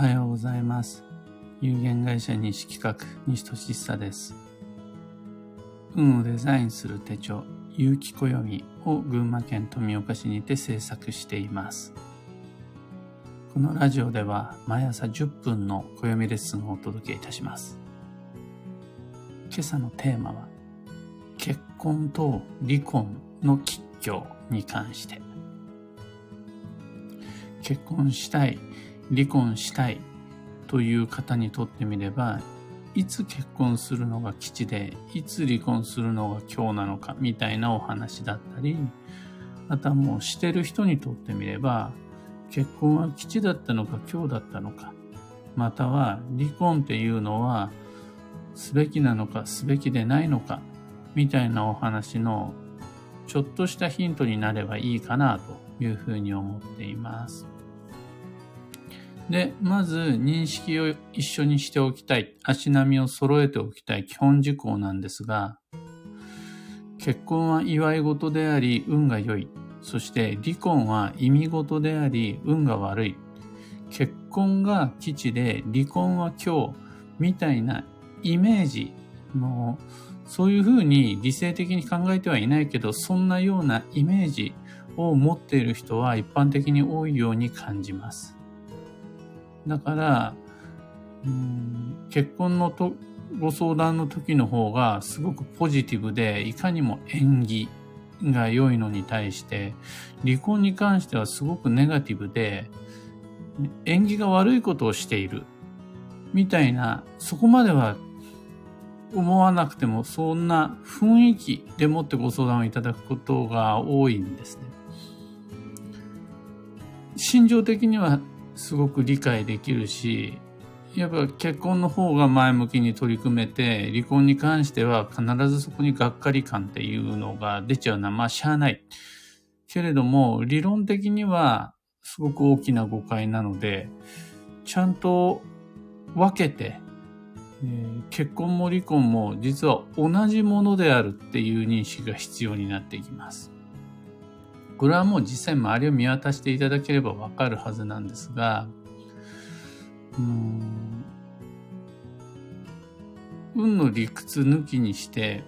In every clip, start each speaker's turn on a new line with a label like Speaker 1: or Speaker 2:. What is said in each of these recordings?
Speaker 1: おはようございます。有限会社西企画、西俊久です。運をデザインする手帳、有機暦を群馬県富岡市にて制作しています。このラジオでは毎朝10分の暦レッスンをお届けいたします。今朝のテーマは、結婚と離婚の吉凶に関して。結婚したい、離婚したいという方にとってみれば、いつ結婚するのが吉で、いつ離婚するのが今日なのかみたいなお話だったり、あとはもうしてる人にとってみれば、結婚は吉だったのか今日だったのか、または離婚っていうのはすべきなのかすべきでないのか、みたいなお話のちょっとしたヒントになればいいかなというふうに思っています。で、まず認識を一緒にしておきたい、足並みを揃えておきたい基本事項なんですが、結婚は祝い事であり運が良い。そして離婚は意味事であり運が悪い。結婚が吉で離婚は今日みたいなイメージのそういうふうに理性的に考えてはいないけど、そんなようなイメージを持っている人は一般的に多いように感じます。だから、うん結婚のとご相談の時の方がすごくポジティブで、いかにも縁起が良いのに対して、離婚に関してはすごくネガティブで、縁起が悪いことをしている。みたいな、そこまでは思わなくても、そんな雰囲気でもってご相談をいただくことが多いんですね。心情的にはすごく理解できるし、やっぱ結婚の方が前向きに取り組めて、離婚に関しては必ずそこにがっかり感っていうのが出ちゃうのはまあしゃあない。けれども、理論的にはすごく大きな誤解なので、ちゃんと分けて、えー結婚も離婚も実は同じものであるっていう認識が必要になってきます。これはもう実際周りを見渡していただければわかるはずなんですが、うん運の理屈抜きにして、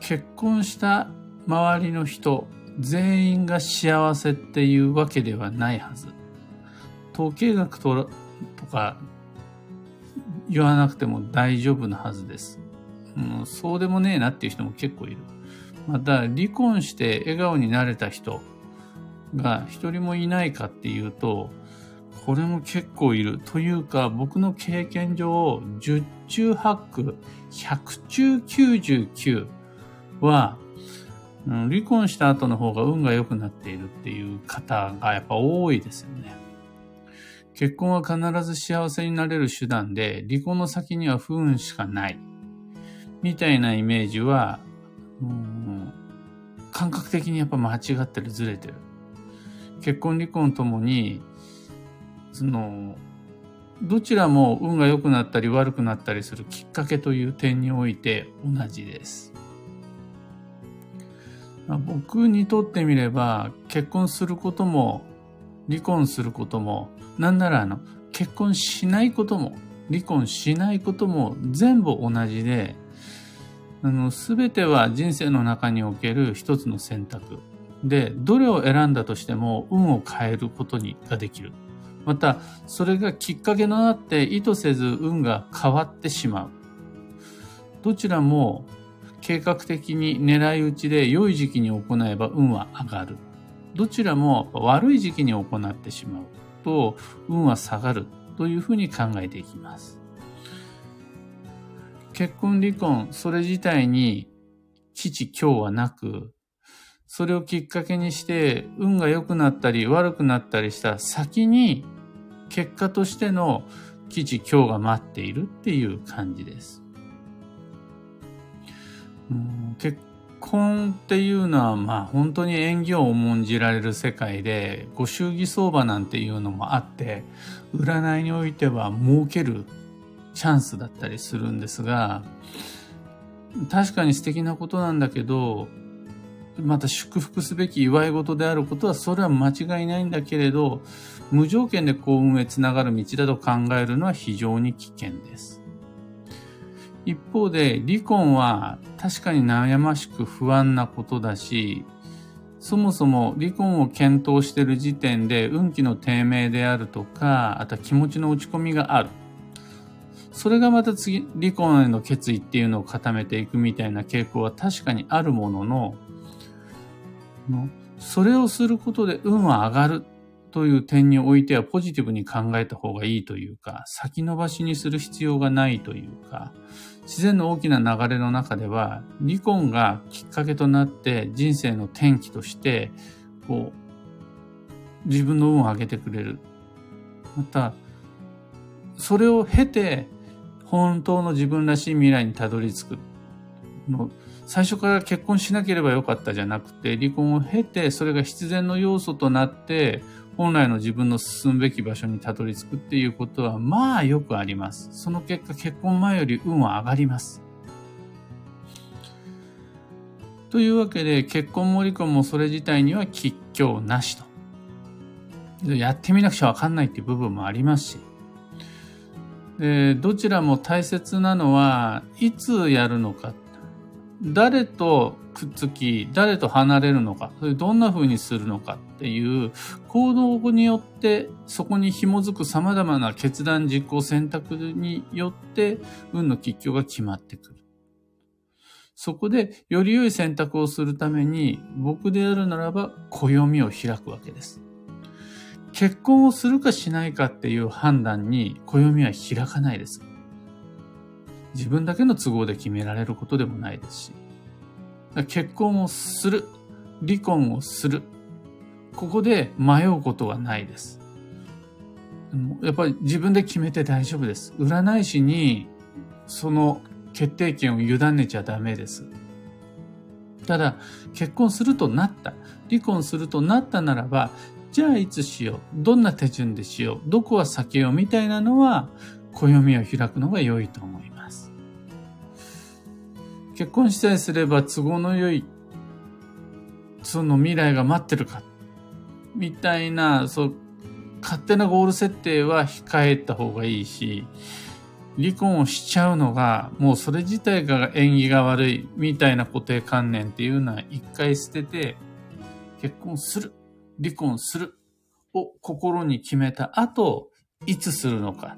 Speaker 1: 結婚した周りの人全員が幸せっていうわけではないはず。統計学ととか言わなくても大丈夫なはずです。うん、そうでもねえなっていう人も結構いる。また、離婚して笑顔になれた人が一人もいないかっていうと、これも結構いる。というか、僕の経験上、10中8区、100中99は、うん離婚した後の方が運が良くなっているっていう方がやっぱ多いですよね。結婚は必ず幸せになれる手段で、離婚の先には不運しかない。みたいなイメージは、うん感覚的にやっぱ間違ってる、ずれてる。結婚離婚ともに、その、どちらも運が良くなったり悪くなったりするきっかけという点において同じです。まあ僕にとってみれば、結婚することも、離婚することも、なんならあの、結婚しないことも、離婚しないことも全部同じで、あの、すべては人生の中における一つの選択。で、どれを選んだとしても運を変えることにができる。また、それがきっかけとなって意図せず運が変わってしまう。どちらも計画的に狙い撃ちで良い時期に行えば運は上がる。どちらも悪い時期に行ってしまうと運は下がるというふうに考えていきます。結婚離婚、それ自体に基地今日はなく、それをきっかけにして運が良くなったり悪くなったりした先に結果としての基地今日が待っているっていう感じです。結婚っていうのはまあ本当に縁起を重んじられる世界でご祝儀相場なんていうのもあって占いにおいては儲けるチャンスだったりするんですが確かに素敵なことなんだけどまた祝福すべき祝い事であることは、それは間違いないんだけれど、無条件で幸運へつながる道だと考えるのは非常に危険です。一方で、離婚は確かに悩ましく不安なことだし、そもそも離婚を検討している時点で運気の低迷であるとか、あとは気持ちの落ち込みがある。それがまた次、離婚への決意っていうのを固めていくみたいな傾向は確かにあるものの、のそれをすることで運は上がるという点においてはポジティブに考えた方がいいというか、先延ばしにする必要がないというか、自然の大きな流れの中では、離婚がきっかけとなって人生の転機として、こう、自分の運を上げてくれる。また、それを経て、本当の自分らしい未来にたどり着くの最初から結婚しなければよかったじゃなくて離婚を経てそれが必然の要素となって本来の自分の進むべき場所にたどり着くっていうことはまあよくあります。その結果結婚前より運は上がります。というわけで結婚も離婚もそれ自体には吉凶なしと。やってみなくちゃわかんないっていう部分もありますし。で、どちらも大切なのは、いつやるのか。誰とくっつき、誰と離れるのか。それどんな風にするのかっていう行動によって、そこに紐づく様々な決断、実行、選択によって、運の吉凶が決まってくる。そこで、より良い選択をするために、僕であるならば、暦を開くわけです。結婚をするかしないかっていう判断に暦は開かないです。自分だけの都合で決められることでもないですし。結婚をする。離婚をする。ここで迷うことはないです。やっぱり自分で決めて大丈夫です。占い師にその決定権を委ねちゃダメです。ただ、結婚するとなった。離婚するとなったならば、じゃあいつしようどんな手順でしようどこは避けようみたいなのは、暦を開くのが良いと思います。結婚したりすれば都合の良い、その未来が待ってるか、みたいな、そう、勝手なゴール設定は控えた方がいいし、離婚をしちゃうのが、もうそれ自体が縁起が悪いみたいな固定観念っていうのは一回捨てて、結婚する。離婚する。を心に決めた後、いつするのか、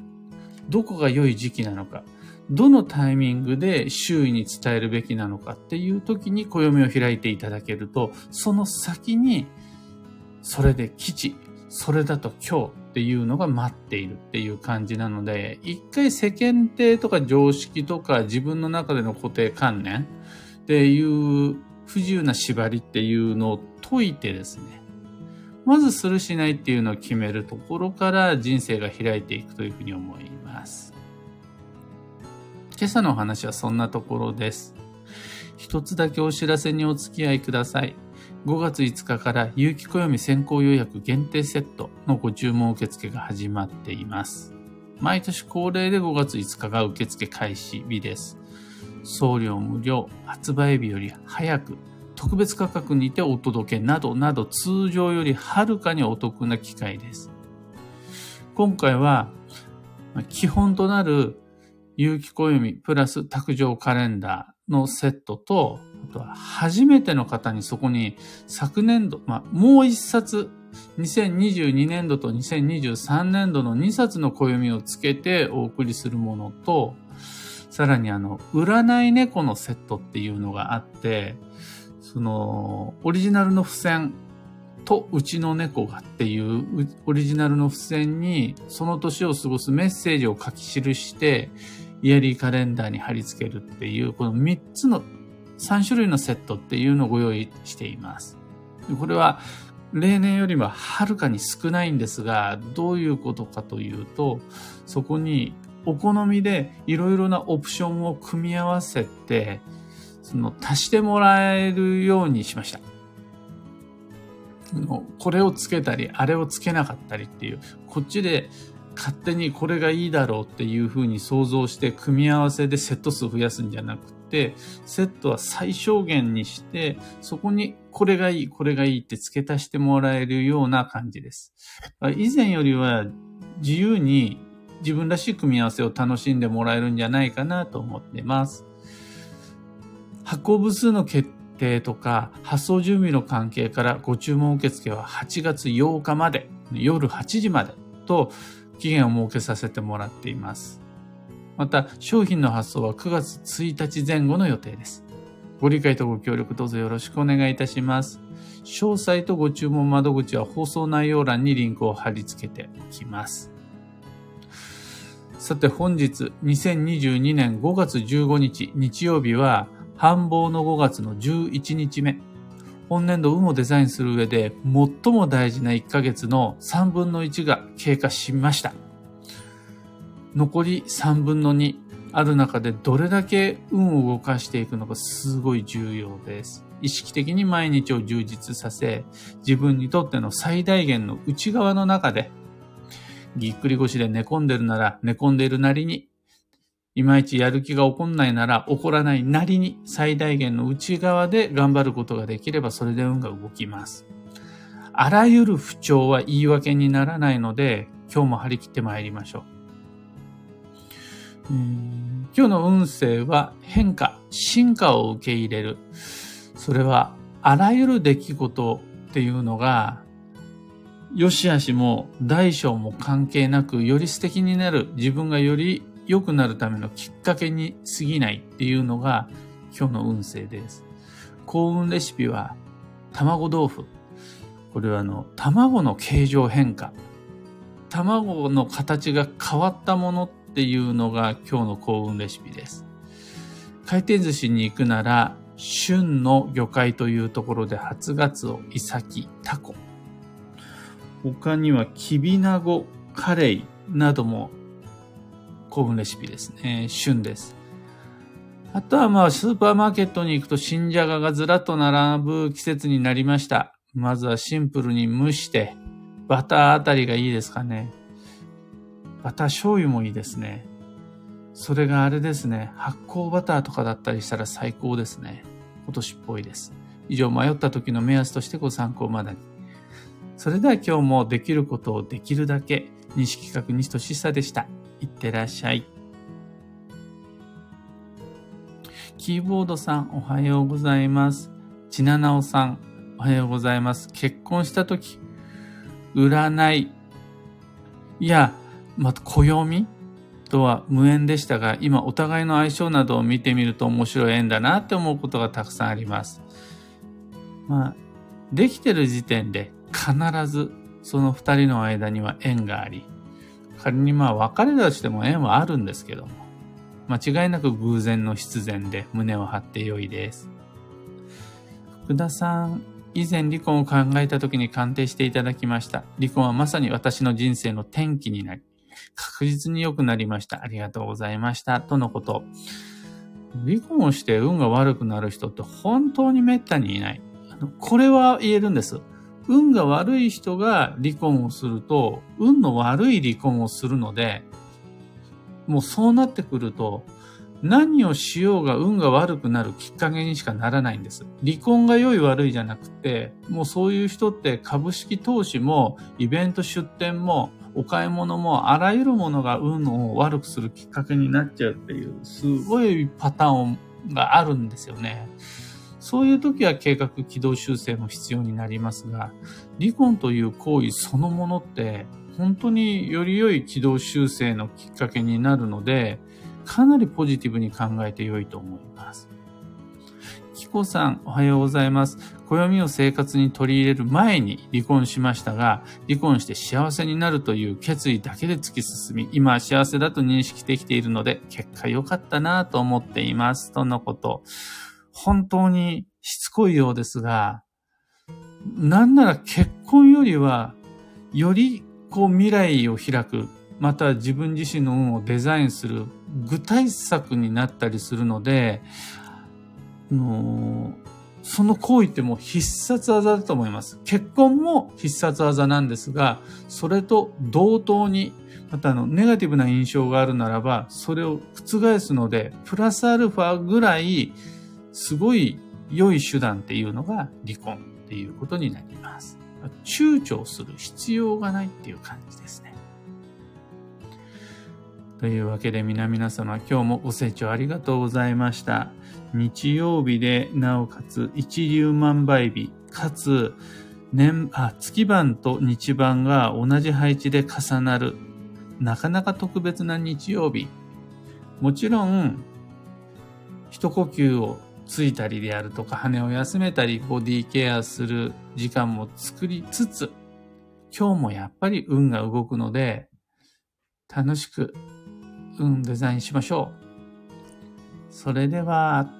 Speaker 1: どこが良い時期なのか、どのタイミングで周囲に伝えるべきなのか。っていう時に暦を開いていただけると、その先に、それで基地、それだと今日っていうのが待っている。っていう感じなので、一回世間体とか常識とか自分の中での固定観念。っていう不自由な縛りっていうのを解いてですね、まずするしないっていうのを決めるところから人生が開いていくというふうに思います。今朝のお話はそんなところです。一つだけお知らせにお付き合いください。5月5日から有機暦先行予約限定セットのご注文受付が始まっています。毎年恒例で5月5日が受付開始日です。送料無料、発売日より早く特別価格にてお届けなどなど通常よりはるかにお得な機会です。今回は基本となる有機暦プラス卓上カレンダーのセットと、あとは初めての方にそこに昨年度、まあ、もう一冊2022年度と2023年度の2冊の暦をつけてお送りするものと、さらにあの、占い猫のセットっていうのがあって、その、オリジナルの付箋とうちの猫がっていうオリジナルの付箋にその年を過ごすメッセージを書き記して、イヤリーカレンダーに貼り付けるっていう、この3つの、3種類のセットっていうのをご用意しています。これは例年よりもはるかに少ないんですが、どういうことかというと、そこにお好みでいろいろなオプションを組み合わせて、の足してもらえるようにしました。これをつけたり、あれをつけなかったりっていう、こっちで勝手にこれがいいだろうっていうふうに想像して組み合わせでセット数増やすんじゃなくて、セットは最小限にして、そこにこれがいい、これがいいって付け足してもらえるような感じです。以前よりは自由に自分らしい組み合わせを楽しんでもらえるんじゃないかなと思ってます。発行部数の決定とか発送準備の関係からご注文受付は8月8日まで、夜8時までと期限を設けさせてもらっています。また、商品の発送は9月1日前後の予定です。ご理解とご協力どうぞよろしくお願いいたします。詳細とご注文窓口は放送内容欄にリンクを貼り付けておきます。さて本日2022年5月15日日曜日は繁忙の5月の11日目。本年度運をデザインする上で最も大事な1ヶ月の3分の1が経過しました。残り3分の2ある中でどれだけ運を動かしていくのかすごい重要です。意識的に毎日を充実させ、自分にとっての最大限の内側の中で、ぎっくり腰で寝込んでるなら寝込んでいるなりに、いまいちやる気が起こんないなら起こらないなりに最大限の内側で頑張ることができればそれで運が動きます。あらゆる不調は言い訳にならないので今日も張り切って参りましょう。う今日の運勢は変化、進化を受け入れる。それはあらゆる出来事っていうのが、良し悪しも大小も関係なく、より素敵になる、自分がより良くなるためのきっかけに過ぎないっていうのが今日の運勢です。幸運レシピは卵豆腐。これはあの、卵の形状変化。卵の形が変わったものっていうのが今日の幸運レシピです。回転寿司に行くなら、旬の魚介というところで初ガツオ、イサキ、タコ。他にはキビナゴ、カレイなども幸運レシピですね。旬です。あとはまあスーパーマーケットに行くと新じゃががずらっと並ぶ季節になりました。まずはシンプルに蒸して、バターあたりがいいですかね。バター醤油もいいですね。それがあれですね。発酵バターとかだったりしたら最高ですね。今年っぽいです。以上、迷った時の目安としてご参考までに。それでは今日もできることをできるだけ、西企画西俊久でした。いってらっしゃい。キーボードさん、おはようございます。ちななおさん、おはようございます。結婚した時、占い。いや、また暦とは無縁でしたが、今お互いの相性などを見てみると面白い縁だなって思うことがたくさんあります。まあ、できてる時点で必ずその二人の間には縁があり、仮にまあ別れたとしても縁はあるんですけども、間違いなく偶然の必然で胸を張ってよいです。福田さん、以前離婚を考えた時に鑑定していただきました。離婚はまさに私の人生の転機になり、確実に良くなりました。ありがとうございました。とのこと。離婚をして運が悪くなる人って本当に滅多にいない。これは言えるんです。運が悪い人が離婚をすると、運の悪い離婚をするので、もうそうなってくると、何をしようが運が悪くなるきっかけにしかならないんです。離婚が良い悪いじゃなくて、もうそういう人って株式投資もイベント出店もお買い物もあらゆるものが運を悪くするきっかけになっちゃうっていう、すごいパターンがあるんですよね。そういう時は計画軌道修正も必要になりますが、離婚という行為そのものって本当により良い軌道修正のきっかけになるので、かなりポジティブに考えて良いと思います。キコさん、おはようございます。暦を生活に取り入れる前に離婚しましたが、離婚して幸せになるという決意だけで突き進み、今は幸せだと認識できているので、結果良かったなと思っています。とのこと。本当にしつこいようですが、なんなら結婚よりは、よりこう未来を開く、また自分自身の運をデザインする具体策になったりするので、のその行為ってもう必殺技だと思います。結婚も必殺技なんですが、それと同等に、またあの、ネガティブな印象があるならば、それを覆すので、プラスアルファぐらい、すごい良い手段っていうのが離婚っていうことになります。躊躇する必要がないっていう感じですね。というわけで皆々様今日もご清聴ありがとうございました。日曜日でなおかつ一粒万倍日かつ年あ月番と日番が同じ配置で重なるなかなか特別な日曜日もちろん一呼吸をついたりであるとか羽を休めたりボディケアする時間も作りつつ今日もやっぱり運が動くので楽しく運デザインしましょう。それでは、